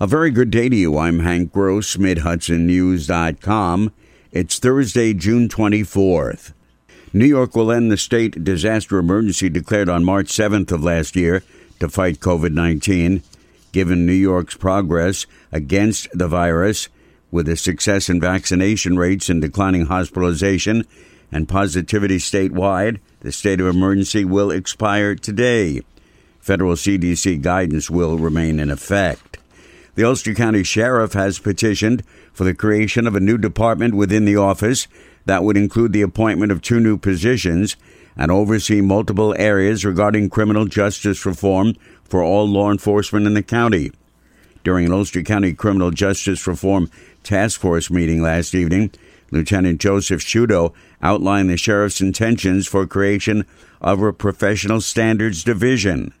A very good day to you. I'm Hank Gross, MidHudsonNews.com. It's Thursday, June 24th. New York will end the state disaster emergency declared on March 7th of last year to fight COVID 19. Given New York's progress against the virus, with a success in vaccination rates and declining hospitalization and positivity statewide, the state of emergency will expire today. Federal CDC guidance will remain in effect. The Ulster County Sheriff has petitioned for the creation of a new department within the office that would include the appointment of two new positions and oversee multiple areas regarding criminal justice reform for all law enforcement in the county. During an Ulster County Criminal Justice Reform Task Force meeting last evening, Lieutenant Joseph Sciutto outlined the sheriff's intentions for creation of a professional standards division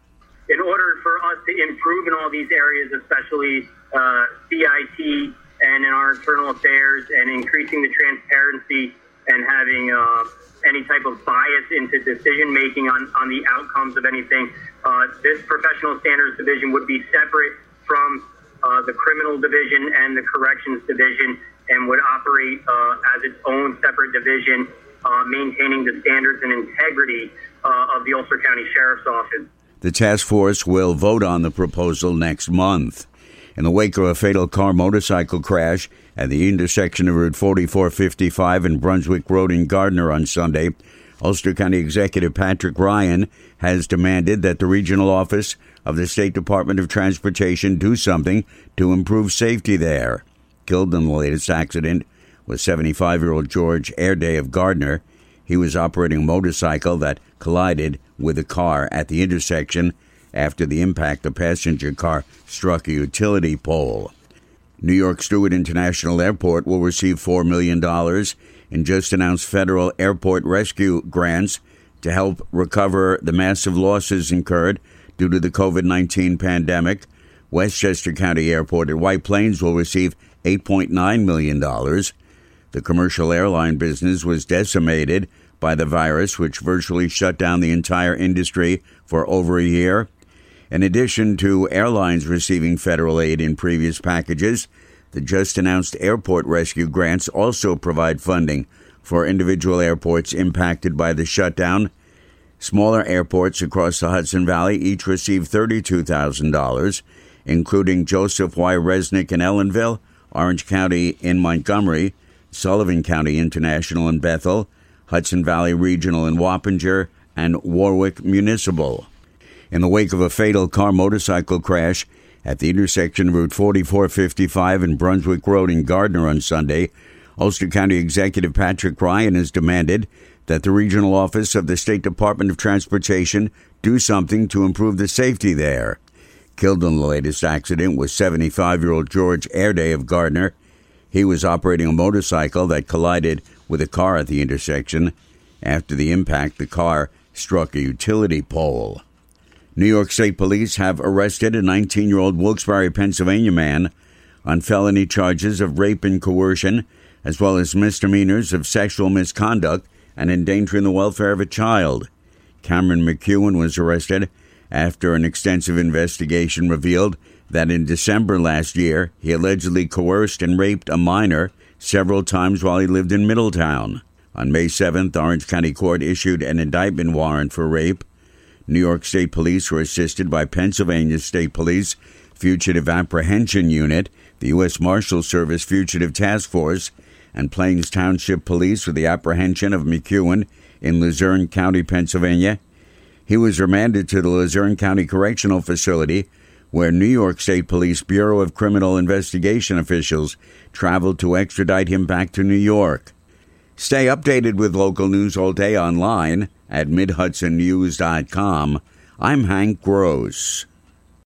improve in all these areas, especially uh, CIT and in our internal affairs, and increasing the transparency and having uh, any type of bias into decision making on, on the outcomes of anything. Uh, this professional standards division would be separate from uh, the criminal division and the corrections division and would operate uh, as its own separate division, uh, maintaining the standards and integrity uh, of the Ulster County Sheriff's Office. The task force will vote on the proposal next month. In the wake of a fatal car motorcycle crash at the intersection of Route 4455 and Brunswick Road in Gardiner on Sunday, Ulster County Executive Patrick Ryan has demanded that the regional office of the State Department of Transportation do something to improve safety there. Killed in the latest accident was 75 year old George Airday of Gardiner. He was operating a motorcycle that collided with a car at the intersection after the impact the passenger car struck a utility pole. New York Stewart International Airport will receive $4 million in just announced federal airport rescue grants to help recover the massive losses incurred due to the COVID 19 pandemic. Westchester County Airport at White Plains will receive $8.9 million. The commercial airline business was decimated by the virus, which virtually shut down the entire industry for over a year. In addition to airlines receiving federal aid in previous packages, the just announced airport rescue grants also provide funding for individual airports impacted by the shutdown. Smaller airports across the Hudson Valley each receive $32,000, including Joseph Y. Resnick in Ellenville, Orange County in Montgomery, Sullivan County International in Bethel, Hudson Valley Regional in Wappinger, and Warwick Municipal. In the wake of a fatal car motorcycle crash at the intersection of Route 4455 and Brunswick Road in Gardiner on Sunday, Ulster County Executive Patrick Ryan has demanded that the regional office of the State Department of Transportation do something to improve the safety there. Killed in the latest accident was 75 year old George Airday of Gardiner. He was operating a motorcycle that collided with a car at the intersection. After the impact, the car struck a utility pole. New York State Police have arrested a 19 year old Wilkes-Barre, Pennsylvania man on felony charges of rape and coercion, as well as misdemeanors of sexual misconduct and endangering the welfare of a child. Cameron McEwen was arrested after an extensive investigation revealed that in December last year he allegedly coerced and raped a minor several times while he lived in Middletown. On May 7th, Orange County Court issued an indictment warrant for rape. New York State Police were assisted by Pennsylvania State Police Fugitive Apprehension Unit, the U.S. Marshal Service Fugitive Task Force, and Plains Township Police for the apprehension of McEwen in Luzerne County, Pennsylvania. He was remanded to the Luzerne County Correctional Facility where New York State Police Bureau of Criminal Investigation officials traveled to extradite him back to New York. Stay updated with local news all day online at MidHudsonNews.com. I'm Hank Gross.